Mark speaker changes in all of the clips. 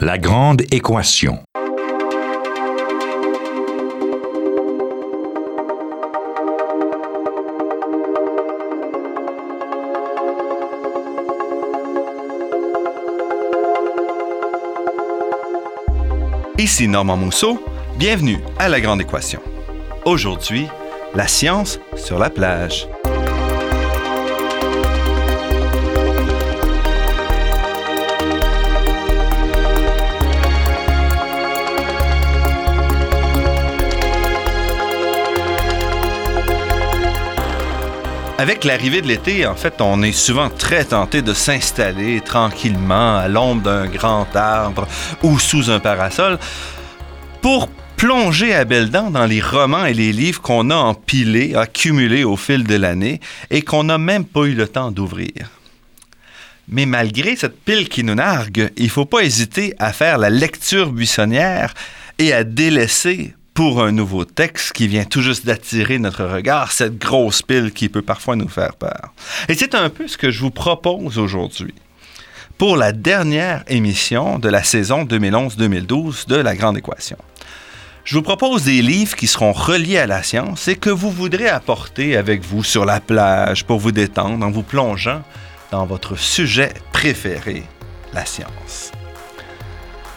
Speaker 1: La grande équation.
Speaker 2: Ici Normand Mousseau, bienvenue à La Grande Équation. Aujourd'hui, la science sur la plage. Avec l'arrivée de l'été, en fait, on est souvent très tenté de s'installer tranquillement à l'ombre d'un grand arbre ou sous un parasol pour plonger à belles dents dans les romans et les livres qu'on a empilés, accumulés au fil de l'année et qu'on n'a même pas eu le temps d'ouvrir. Mais malgré cette pile qui nous nargue, il ne faut pas hésiter à faire la lecture buissonnière et à délaisser pour un nouveau texte qui vient tout juste d'attirer notre regard, cette grosse pile qui peut parfois nous faire peur. Et c'est un peu ce que je vous propose aujourd'hui. Pour la dernière émission de la saison 2011-2012 de La Grande Équation. Je vous propose des livres qui seront reliés à la science et que vous voudrez apporter avec vous sur la plage pour vous détendre en vous plongeant dans votre sujet préféré, la science.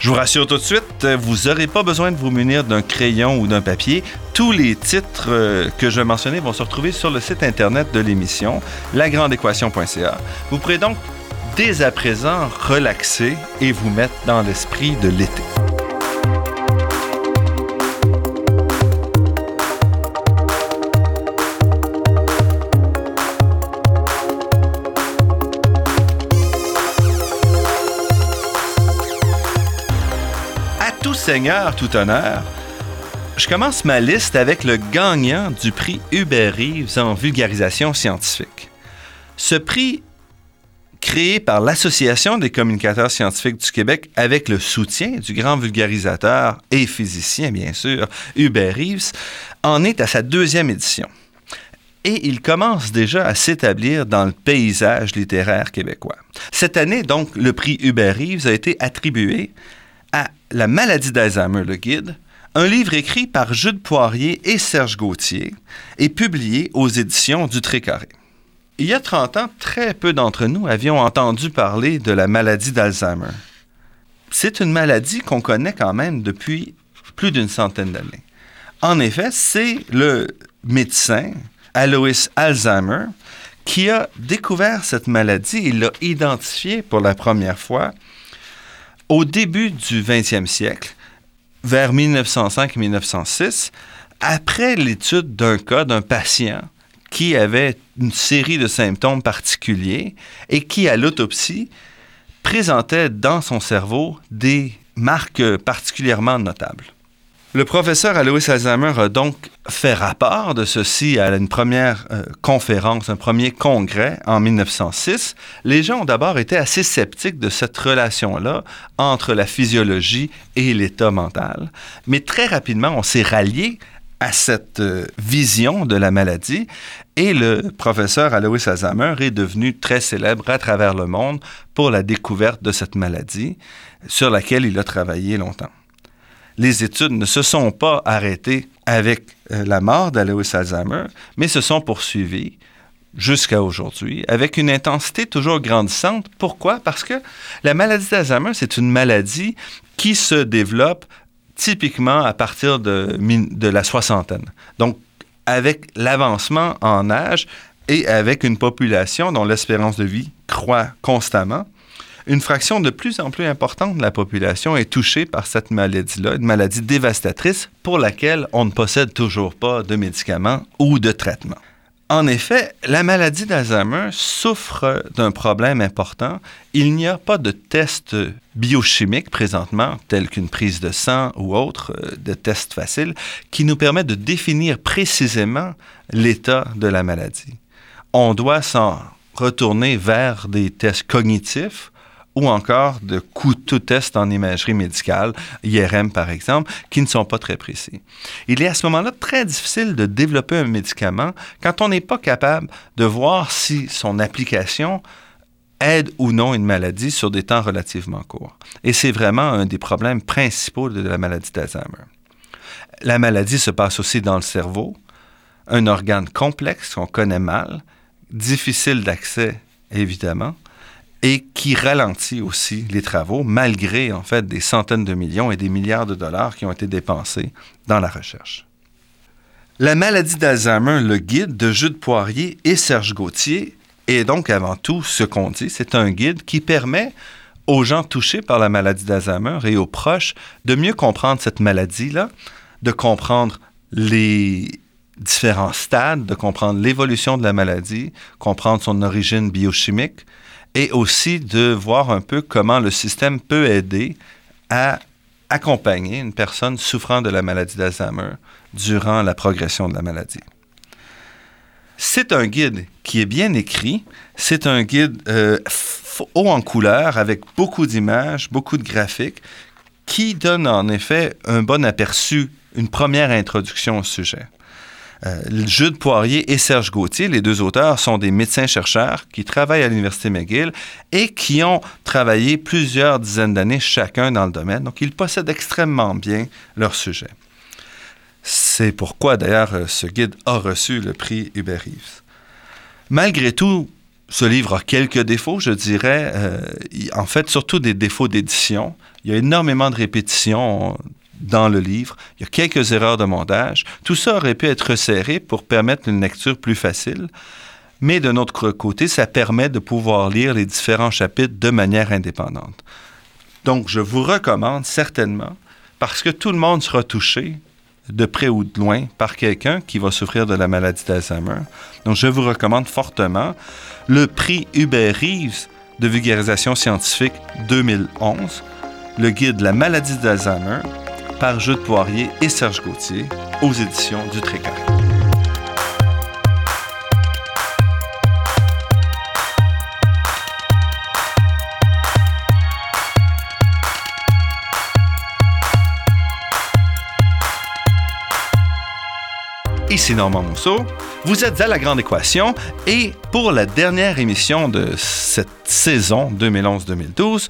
Speaker 2: Je vous rassure tout de suite, vous n'aurez pas besoin de vous munir d'un crayon ou d'un papier. Tous les titres euh, que je mentionnais vont se retrouver sur le site internet de l'émission, lagrandeéquation.ca. Vous pourrez donc dès à présent relaxer et vous mettre dans l'esprit de l'été. Seigneur, tout honneur, je commence ma liste avec le gagnant du prix Hubert Reeves en vulgarisation scientifique. Ce prix, créé par l'Association des communicateurs scientifiques du Québec avec le soutien du grand vulgarisateur et physicien, bien sûr, Hubert Reeves, en est à sa deuxième édition. Et il commence déjà à s'établir dans le paysage littéraire québécois. Cette année, donc, le prix Hubert Reeves a été attribué à La maladie d'Alzheimer, le guide, un livre écrit par Jude Poirier et Serge Gauthier et publié aux éditions du Trécarré. Il y a 30 ans, très peu d'entre nous avions entendu parler de la maladie d'Alzheimer. C'est une maladie qu'on connaît quand même depuis plus d'une centaine d'années. En effet, c'est le médecin Alois Alzheimer qui a découvert cette maladie et l'a identifiée pour la première fois au début du 20e siècle, vers 1905-1906, après l'étude d'un cas d'un patient qui avait une série de symptômes particuliers et qui, à l'autopsie, présentait dans son cerveau des marques particulièrement notables. Le professeur Alois Alzheimer a donc fait rapport de ceci à une première euh, conférence, un premier congrès en 1906. Les gens ont d'abord été assez sceptiques de cette relation-là entre la physiologie et l'état mental, mais très rapidement, on s'est rallié à cette euh, vision de la maladie et le professeur Alois Alzheimer est devenu très célèbre à travers le monde pour la découverte de cette maladie sur laquelle il a travaillé longtemps les études ne se sont pas arrêtées avec euh, la mort d'Alois Alzheimer, mais se sont poursuivies jusqu'à aujourd'hui, avec une intensité toujours grandissante. Pourquoi? Parce que la maladie d'Alzheimer, c'est une maladie qui se développe typiquement à partir de, de la soixantaine. Donc, avec l'avancement en âge et avec une population dont l'espérance de vie croît constamment, une fraction de plus en plus importante de la population est touchée par cette maladie-là, une maladie dévastatrice pour laquelle on ne possède toujours pas de médicaments ou de traitements. En effet, la maladie d'Alzheimer souffre d'un problème important. Il n'y a pas de test biochimique présentement, tel qu'une prise de sang ou autre, euh, de tests faciles, qui nous permet de définir précisément l'état de la maladie. On doit s'en retourner vers des tests cognitifs ou encore de coûteux tests en imagerie médicale, IRM par exemple, qui ne sont pas très précis. Il est à ce moment-là très difficile de développer un médicament quand on n'est pas capable de voir si son application aide ou non une maladie sur des temps relativement courts. Et c'est vraiment un des problèmes principaux de la maladie d'Alzheimer. La maladie se passe aussi dans le cerveau, un organe complexe qu'on connaît mal, difficile d'accès évidemment, et qui ralentit aussi les travaux malgré en fait des centaines de millions et des milliards de dollars qui ont été dépensés dans la recherche. La maladie d'Alzheimer, le guide de Jude Poirier et Serge Gauthier est donc avant tout ce qu'on dit, c'est un guide qui permet aux gens touchés par la maladie d'Alzheimer et aux proches de mieux comprendre cette maladie-là, de comprendre les différents stades, de comprendre l'évolution de la maladie, comprendre son origine biochimique et aussi de voir un peu comment le système peut aider à accompagner une personne souffrant de la maladie d'Alzheimer durant la progression de la maladie. C'est un guide qui est bien écrit, c'est un guide euh, haut en couleur avec beaucoup d'images, beaucoup de graphiques qui donne en effet un bon aperçu, une première introduction au sujet. Euh, Jude Poirier et Serge Gauthier, les deux auteurs, sont des médecins-chercheurs qui travaillent à l'Université McGill et qui ont travaillé plusieurs dizaines d'années chacun dans le domaine. Donc, ils possèdent extrêmement bien leur sujet. C'est pourquoi, d'ailleurs, euh, ce guide a reçu le prix Hubert Reeves. Malgré tout, ce livre a quelques défauts, je dirais. Euh, en fait, surtout des défauts d'édition. Il y a énormément de répétitions dans le livre. Il y a quelques erreurs de montage. Tout ça aurait pu être resserré pour permettre une lecture plus facile. Mais de notre côté, ça permet de pouvoir lire les différents chapitres de manière indépendante. Donc, je vous recommande certainement, parce que tout le monde sera touché, de près ou de loin, par quelqu'un qui va souffrir de la maladie d'Alzheimer. Donc, je vous recommande fortement le prix Hubert Reeves de vulgarisation scientifique 2011, le guide La maladie d'Alzheimer, par Jude Poirier et Serge Gauthier aux éditions du Trécar. Normand Mousseau. Vous êtes à La Grande Équation et pour la dernière émission de cette saison 2011-2012,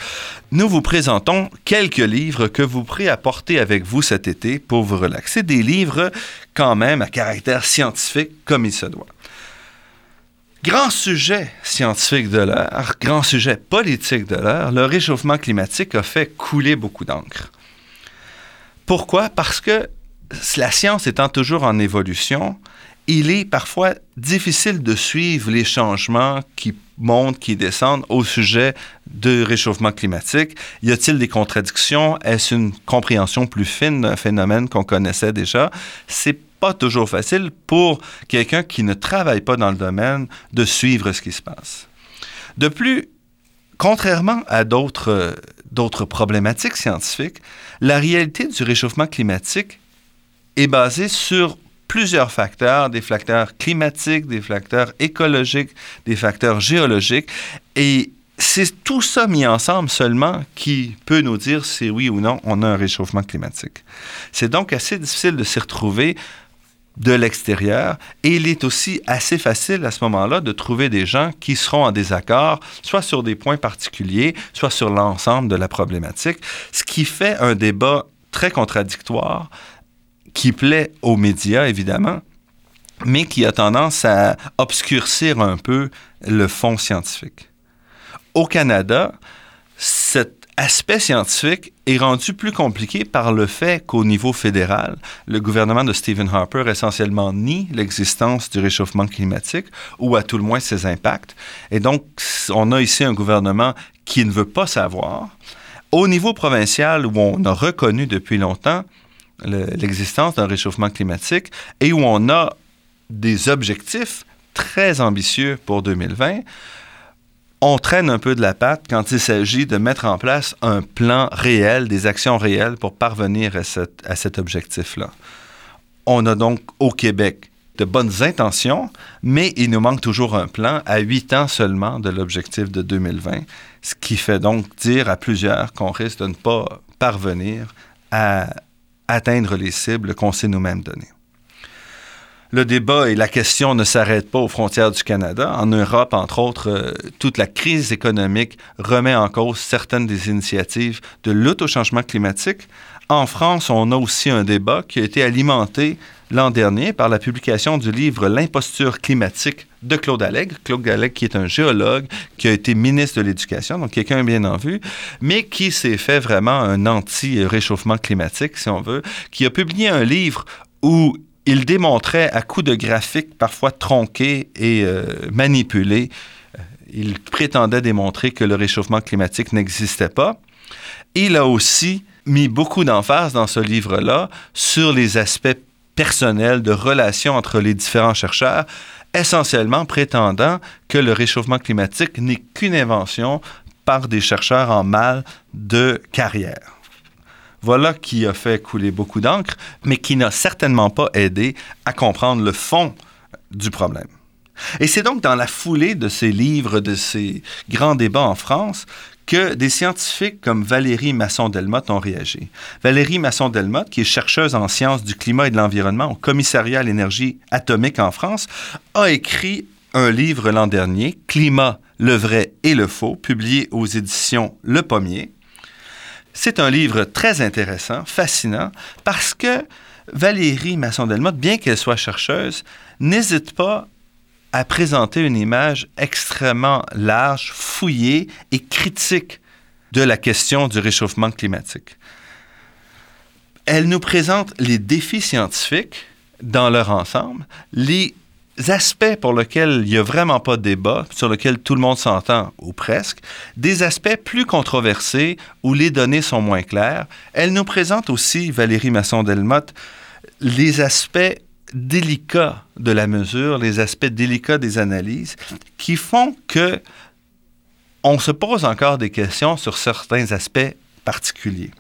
Speaker 2: nous vous présentons quelques livres que vous pourrez apporter avec vous cet été pour vous relaxer. Des livres quand même à caractère scientifique comme il se doit. Grand sujet scientifique de l'heure, grand sujet politique de l'heure, le réchauffement climatique a fait couler beaucoup d'encre. Pourquoi? Parce que la science étant toujours en évolution, il est parfois difficile de suivre les changements qui montent, qui descendent au sujet de réchauffement climatique. Y a-t-il des contradictions? Est-ce une compréhension plus fine d'un phénomène qu'on connaissait déjà? C'est pas toujours facile pour quelqu'un qui ne travaille pas dans le domaine de suivre ce qui se passe. De plus, contrairement à d'autres problématiques scientifiques, la réalité du réchauffement climatique est basé sur plusieurs facteurs, des facteurs climatiques, des facteurs écologiques, des facteurs géologiques. Et c'est tout ça mis ensemble seulement qui peut nous dire si oui ou non on a un réchauffement climatique. C'est donc assez difficile de s'y retrouver de l'extérieur et il est aussi assez facile à ce moment-là de trouver des gens qui seront en désaccord, soit sur des points particuliers, soit sur l'ensemble de la problématique, ce qui fait un débat très contradictoire qui plaît aux médias, évidemment, mais qui a tendance à obscurcir un peu le fond scientifique. Au Canada, cet aspect scientifique est rendu plus compliqué par le fait qu'au niveau fédéral, le gouvernement de Stephen Harper essentiellement nie l'existence du réchauffement climatique ou à tout le moins ses impacts. Et donc, on a ici un gouvernement qui ne veut pas savoir. Au niveau provincial, où on a reconnu depuis longtemps l'existence d'un réchauffement climatique et où on a des objectifs très ambitieux pour 2020, on traîne un peu de la patte quand il s'agit de mettre en place un plan réel, des actions réelles pour parvenir à, à cet objectif-là. On a donc au Québec de bonnes intentions, mais il nous manque toujours un plan à huit ans seulement de l'objectif de 2020, ce qui fait donc dire à plusieurs qu'on risque de ne pas parvenir à atteindre les cibles qu'on s'est nous-mêmes données. le débat et la question ne s'arrêtent pas aux frontières du Canada. En Europe, entre autres, euh, toute la crise économique remet en cause certaines des initiatives de lutte au changement climatique. En France, on a aussi un débat qui a été alimenté l'an dernier par la publication du livre L'imposture climatique de Claude Allègre. Claude Allègre, qui est un géologue, qui a été ministre de l'Éducation, donc quelqu'un bien en vue, mais qui s'est fait vraiment un anti-réchauffement climatique, si on veut, qui a publié un livre où il démontrait à coups de graphiques parfois tronqués et euh, manipulés, euh, il prétendait démontrer que le réchauffement climatique n'existait pas. Il a aussi mis beaucoup d'emphase dans ce livre-là sur les aspects personnels de relations entre les différents chercheurs, essentiellement prétendant que le réchauffement climatique n'est qu'une invention par des chercheurs en mal de carrière. Voilà qui a fait couler beaucoup d'encre, mais qui n'a certainement pas aidé à comprendre le fond du problème. Et c'est donc dans la foulée de ces livres, de ces grands débats en France, que des scientifiques comme Valérie Masson-Delmotte ont réagi. Valérie Masson-Delmotte, qui est chercheuse en sciences du climat et de l'environnement au Commissariat à l'énergie atomique en France, a écrit un livre l'an dernier, Climat, le vrai et le faux, publié aux éditions Le Pommier. C'est un livre très intéressant, fascinant, parce que Valérie Masson-Delmotte, bien qu'elle soit chercheuse, n'hésite pas à présenter une image extrêmement large, fouillée et critique de la question du réchauffement climatique. Elle nous présente les défis scientifiques dans leur ensemble, les aspects pour lesquels il n'y a vraiment pas de débat, sur lesquels tout le monde s'entend, ou presque, des aspects plus controversés où les données sont moins claires. Elle nous présente aussi, Valérie Masson-Delmotte, les aspects délicats de la mesure, les aspects délicats des analyses, qui font que on se pose encore des questions sur certains aspects particuliers.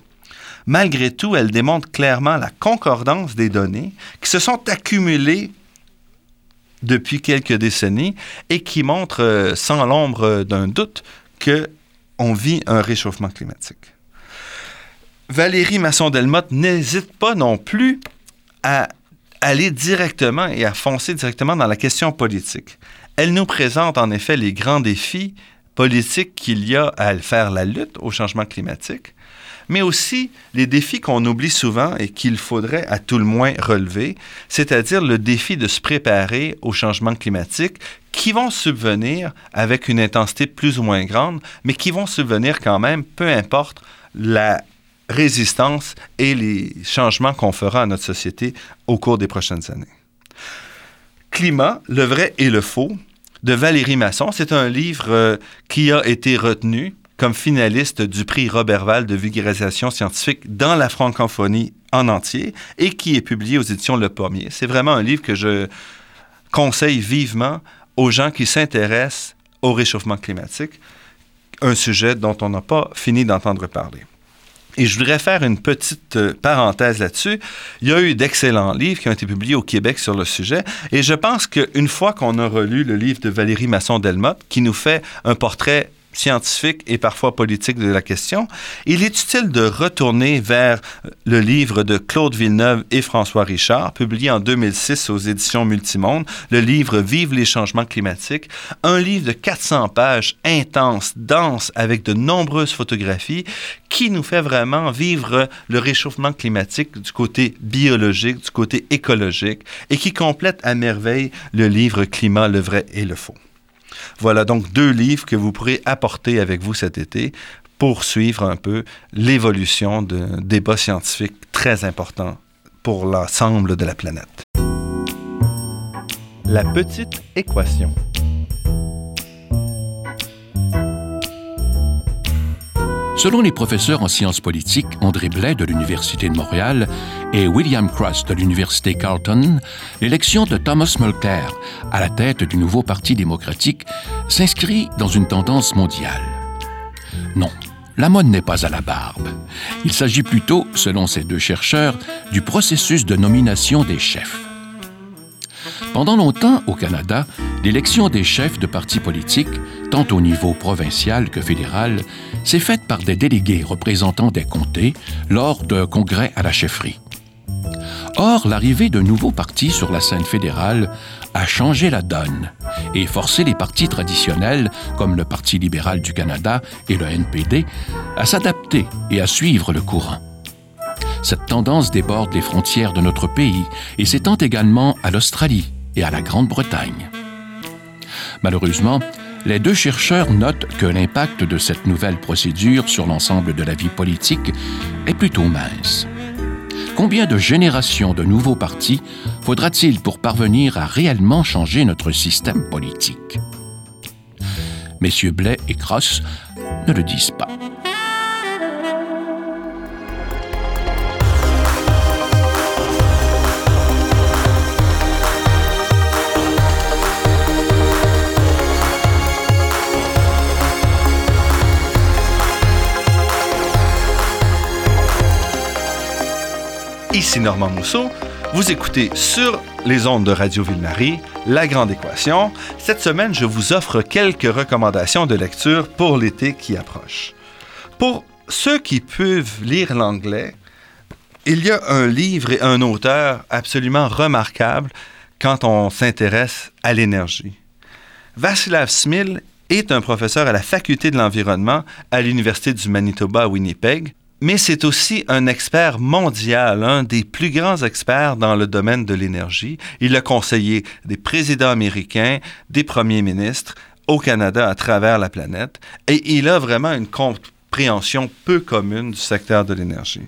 Speaker 2: Malgré tout, elle démontre clairement la concordance des données qui se sont accumulées depuis quelques décennies et qui montrent euh, sans l'ombre d'un doute que on vit un réchauffement climatique. Valérie Masson-Delmotte n'hésite pas non plus à aller directement et à foncer directement dans la question politique. Elle nous présente en effet les grands défis politiques qu'il y a à faire la lutte au changement climatique, mais aussi les défis qu'on oublie souvent et qu'il faudrait à tout le moins relever, c'est-à-dire le défi de se préparer au changement climatique qui vont subvenir avec une intensité plus ou moins grande, mais qui vont subvenir quand même, peu importe la résistance et les changements qu'on fera à notre société au cours des prochaines années. Climat, le vrai et le faux, de Valérie Masson. C'est un livre euh, qui a été retenu comme finaliste du prix Robert Val de vulgarisation scientifique dans la francophonie en entier et qui est publié aux éditions Le Pommier. C'est vraiment un livre que je conseille vivement aux gens qui s'intéressent au réchauffement climatique, un sujet dont on n'a pas fini d'entendre parler. Et je voudrais faire une petite euh, parenthèse là-dessus. Il y a eu d'excellents livres qui ont été publiés au Québec sur le sujet. Et je pense qu'une fois qu'on a relu le livre de Valérie Masson-Delmotte, qui nous fait un portrait scientifique et parfois politique de la question, il est utile de retourner vers le livre de Claude Villeneuve et François Richard, publié en 2006 aux éditions Multimonde, le livre Vive les changements climatiques, un livre de 400 pages intense, dense, avec de nombreuses photographies, qui nous fait vraiment vivre le réchauffement climatique du côté biologique, du côté écologique, et qui complète à merveille le livre Climat, le vrai et le faux. Voilà donc deux livres que vous pourrez apporter avec vous cet été pour suivre un peu l'évolution d'un débat scientifique très important pour l'ensemble de la planète.
Speaker 3: La petite équation.
Speaker 4: Selon les professeurs en sciences politiques André Blais de l'Université de Montréal et William Cross de l'Université Carleton, l'élection de Thomas Mulcair à la tête du nouveau Parti démocratique s'inscrit dans une tendance mondiale. Non, la mode n'est pas à la barbe. Il s'agit plutôt, selon ces deux chercheurs, du processus de nomination des chefs. Pendant longtemps, au Canada, l'élection des chefs de partis politiques, tant au niveau provincial que fédéral, s'est faite par des délégués représentant des comtés lors d'un congrès à la chefferie. Or, l'arrivée de nouveaux partis sur la scène fédérale a changé la donne et forcé les partis traditionnels, comme le Parti libéral du Canada et le NPD, à s'adapter et à suivre le courant. Cette tendance déborde les frontières de notre pays et s'étend également à l'Australie et à la Grande-Bretagne. Malheureusement, les deux chercheurs notent que l'impact de cette nouvelle procédure sur l'ensemble de la vie politique est plutôt mince. Combien de générations de nouveaux partis faudra-t-il pour parvenir à réellement changer notre système politique? Messieurs Blais et Cross ne le disent pas.
Speaker 2: Ici Normand Mousseau. Vous écoutez sur les ondes de Radio Ville-Marie La Grande Équation. Cette semaine, je vous offre quelques recommandations de lecture pour l'été qui approche. Pour ceux qui peuvent lire l'anglais, il y a un livre et un auteur absolument remarquable quand on s'intéresse à l'énergie. Vassilav Smil est un professeur à la faculté de l'environnement à l'Université du Manitoba à Winnipeg mais c'est aussi un expert mondial, un des plus grands experts dans le domaine de l'énergie. Il a conseillé des présidents américains, des premiers ministres au Canada à travers la planète, et il a vraiment une compréhension peu commune du secteur de l'énergie.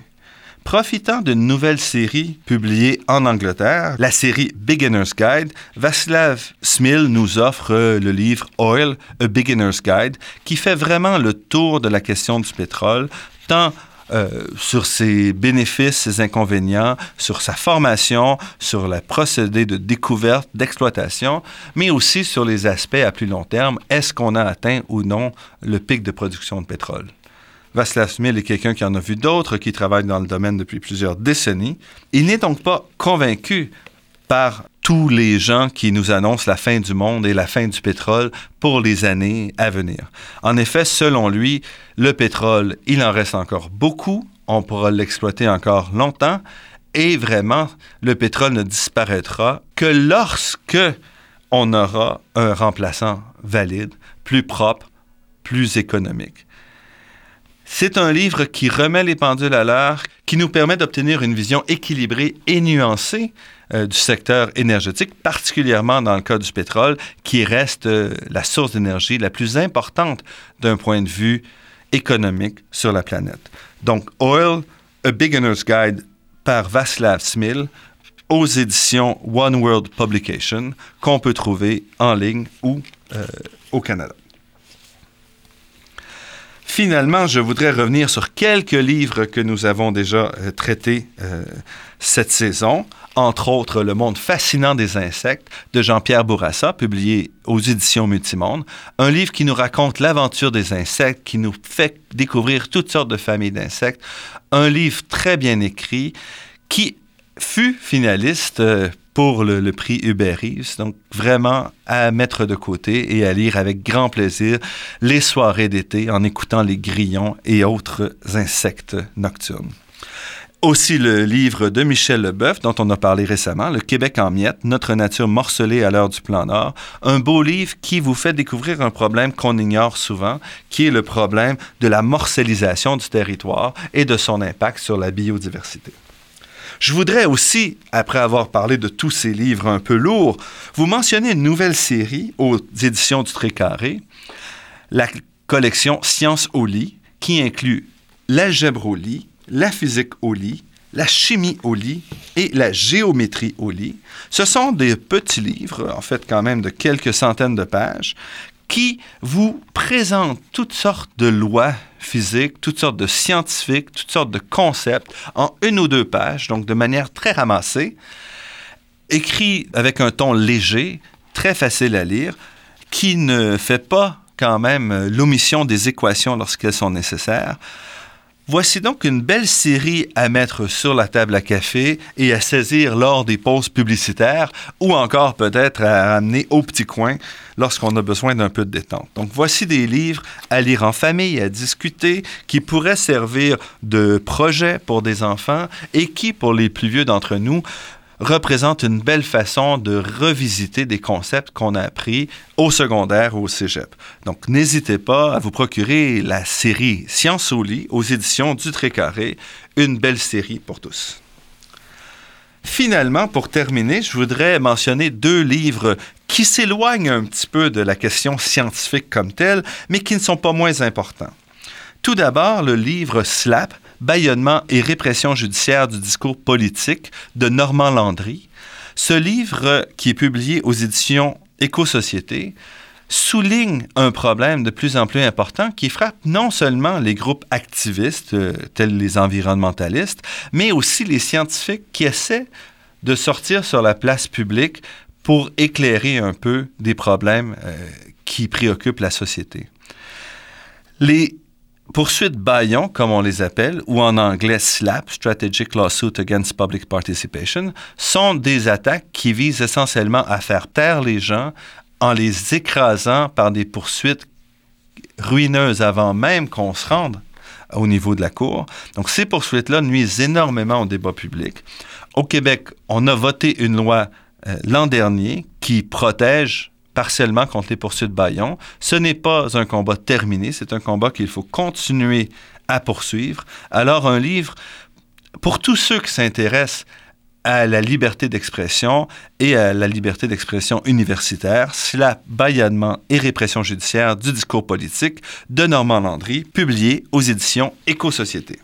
Speaker 2: Profitant d'une nouvelle série publiée en Angleterre, la série Beginner's Guide, Vassilav Smil nous offre le livre Oil, A Beginner's Guide, qui fait vraiment le tour de la question du pétrole, tant euh, sur ses bénéfices, ses inconvénients, sur sa formation, sur le procédé de découverte, d'exploitation, mais aussi sur les aspects à plus long terme. Est-ce qu'on a atteint ou non le pic de production de pétrole? Václav Smil est quelqu'un qui en a vu d'autres, qui travaille dans le domaine depuis plusieurs décennies. Il n'est donc pas convaincu par tous les gens qui nous annoncent la fin du monde et la fin du pétrole pour les années à venir. En effet, selon lui, le pétrole, il en reste encore beaucoup, on pourra l'exploiter encore longtemps, et vraiment, le pétrole ne disparaîtra que lorsque on aura un remplaçant valide, plus propre, plus économique. C'est un livre qui remet les pendules à l'heure, qui nous permet d'obtenir une vision équilibrée et nuancée euh, du secteur énergétique, particulièrement dans le cas du pétrole, qui reste euh, la source d'énergie la plus importante d'un point de vue économique sur la planète. Donc, Oil, A Beginner's Guide par Vaslav Smil aux éditions One World Publication qu'on peut trouver en ligne ou euh, au Canada. Finalement, je voudrais revenir sur quelques livres que nous avons déjà traités cette saison. Entre autres Le monde fascinant des insectes de Jean-Pierre Bourassa, publié aux éditions Multimonde, un livre qui nous raconte l'aventure des insectes, qui nous fait découvrir toutes sortes de familles d'insectes, un livre très bien écrit qui fut finaliste euh, pour le, prix Hubert Reeves. Donc, vraiment à mettre de côté et à lire avec grand plaisir les soirées d'été en écoutant les grillons et autres insectes nocturnes. Aussi le livre de Michel Leboeuf, dont on a parlé récemment, Le Québec en miettes, Notre nature morcelée à l'heure du plan Nord. Un beau livre qui vous fait découvrir un problème qu'on ignore souvent, qui est le problème de la morcellisation du territoire et de son impact sur la biodiversité. Je voudrais aussi, après avoir parlé de tous ces livres un peu lourds, vous mentionner une nouvelle série aux éditions du Trécarré, la collection Sciences au lit, qui inclut l'algèbre au lit, la physique au lit, la chimie au lit et la géométrie au lit. Ce sont des petits livres, en fait quand même de quelques centaines de pages, qui vous présentent toutes sortes de lois physiques, toutes sortes de scientifiques, toutes sortes de concepts en une ou deux pages, donc de manière très ramassée, écrit avec un ton léger, très facile à lire, qui ne fait pas quand même l'omission des équations lorsqu'elles sont nécessaires Voici donc une belle série à mettre sur la table à café et à saisir lors des pauses publicitaires ou encore peut-être à amener au petit coin lorsqu'on a besoin d'un peu de détente. Donc voici des livres à lire en famille, à discuter, qui pourraient servir de projet pour des enfants et qui, pour les plus vieux d'entre nous, représente une belle façon de revisiter des concepts qu'on a appris au secondaire ou au cégep. Donc, n'hésitez pas à vous procurer la série Science au lit aux éditions du Trécarré, une belle série pour tous. Finalement, pour terminer, je voudrais mentionner deux livres qui s'éloignent un petit peu de la question scientifique comme telle, mais qui ne sont pas moins importants. Tout d'abord, le livre Slap Bâillonnement et répression judiciaire du discours politique de Normand Landry. Ce livre, qui est publié aux éditions Éco-Société, souligne un problème de plus en plus important qui frappe non seulement les groupes activistes, euh, tels les environnementalistes, mais aussi les scientifiques qui essaient de sortir sur la place publique pour éclairer un peu des problèmes euh, qui préoccupent la société. Les poursuites baillons, comme on les appelle, ou en anglais SLAP, Strategic Lawsuit Against Public Participation, sont des attaques qui visent essentiellement à faire taire les gens en les écrasant par des poursuites ruineuses avant même qu'on se rende au niveau de la Cour. Donc ces poursuites-là nuisent énormément au débat public. Au Québec, on a voté une loi euh, l'an dernier qui protège partiellement contre les poursuites Bayon. Ce n'est pas un combat terminé, c'est un combat qu'il faut continuer à poursuivre. Alors un livre, pour tous ceux qui s'intéressent à la liberté d'expression et à la liberté d'expression universitaire, la bâillement et répression judiciaire du discours politique de Normand Landry, publié aux éditions Éco-Société.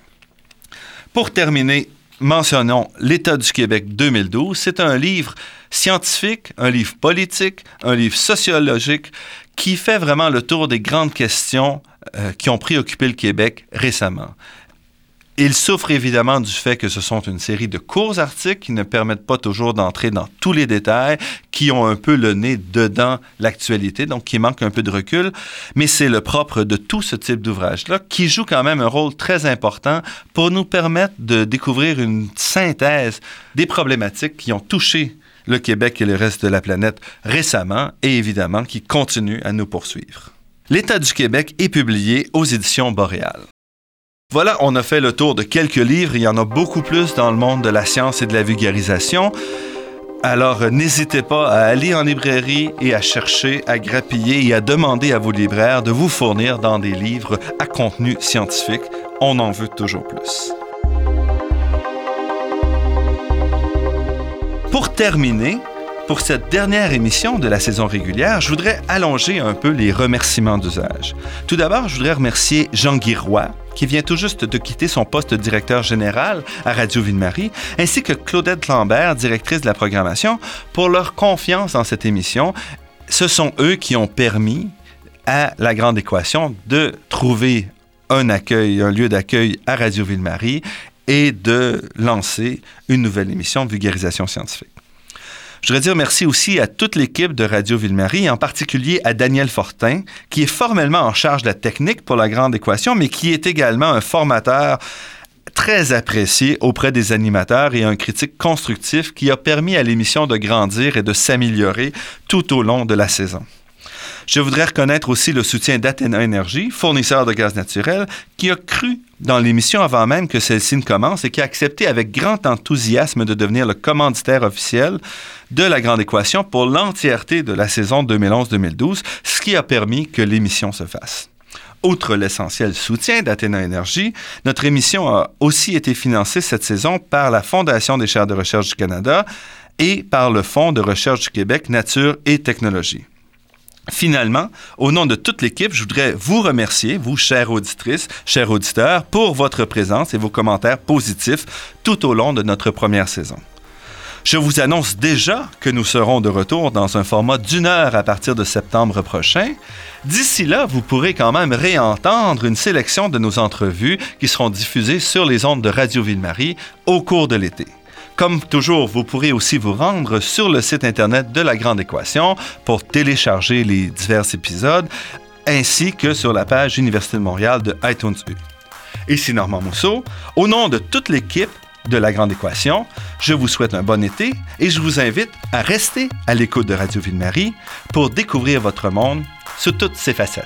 Speaker 2: Pour terminer, mentionnons L'État du Québec 2012. C'est un livre scientifique, un livre politique, un livre sociologique qui fait vraiment le tour des grandes questions euh, qui ont préoccupé le Québec récemment. Il souffre évidemment du fait que ce sont une série de courts articles qui ne permettent pas toujours d'entrer dans tous les détails, qui ont un peu le nez dedans l'actualité, donc qui manquent un peu de recul. Mais c'est le propre de tout ce type d'ouvrage-là, qui joue quand même un rôle très important pour nous permettre de découvrir une synthèse des problématiques qui ont touché le Québec et le reste de la planète récemment et évidemment qui continuent à nous poursuivre. L'État du Québec est publié aux éditions Boréal. Voilà, on a fait le tour de quelques livres. Il y en a beaucoup plus dans le monde de la science et de la vulgarisation. Alors, euh, n'hésitez pas à aller en librairie et à chercher, à grappiller et à demander à vos libraires de vous fournir dans des livres à contenu scientifique. On en veut toujours plus. Pour terminer, pour cette dernière émission de la saison régulière, je voudrais allonger un peu les remerciements d'usage. Tout d'abord, je voudrais remercier Jean-Guy Roy, qui vient tout juste de quitter son poste de directeur général à Radio Ville-Marie, ainsi que Claudette Lambert, directrice de la programmation, pour leur confiance dans cette émission. Ce sont eux qui ont permis à la grande équation de trouver un accueil, un lieu d'accueil à Radio Ville-Marie et de lancer une nouvelle émission de vulgarisation scientifique. Je voudrais dire merci aussi à toute l'équipe de Radio Ville-Marie, en particulier à Daniel Fortin, qui est formellement en charge de la technique pour la grande équation, mais qui est également un formateur très apprécié auprès des animateurs et un critique constructif qui a permis à l'émission de grandir et de s'améliorer tout au long de la saison. Je voudrais reconnaître aussi le soutien d'Athéna Énergie, fournisseur de gaz naturel, qui a cru dans l'émission avant même que celle-ci ne commence et qui a accepté avec grand enthousiasme de devenir le commanditaire officiel de la Grande Équation pour l'entièreté de la saison 2011-2012, ce qui a permis que l'émission se fasse. Outre l'essentiel soutien d'Athéna Énergie, notre émission a aussi été financée cette saison par la Fondation des chaires de recherche du Canada et par le Fonds de recherche du Québec Nature et Technologie. Finalement, au nom de toute l'équipe, je voudrais vous remercier, vous, chères auditrices, chers auditeurs, pour votre présence et vos commentaires positifs tout au long de notre première saison. Je vous annonce déjà que nous serons de retour dans un format d'une heure à partir de septembre prochain. D'ici là, vous pourrez quand même réentendre une sélection de nos entrevues qui seront diffusées sur les ondes de Radio Ville-Marie au cours de l'été. Comme toujours, vous pourrez aussi vous rendre sur le site Internet de La Grande Équation pour télécharger les divers épisodes, ainsi que sur la page Université de Montréal de iTunes U. Ici Normand Mousseau. Au nom de toute l'équipe de La Grande Équation, je vous souhaite un bon été et je vous invite à rester à l'écoute de Radio Ville-Marie pour découvrir votre monde sous toutes ses facettes.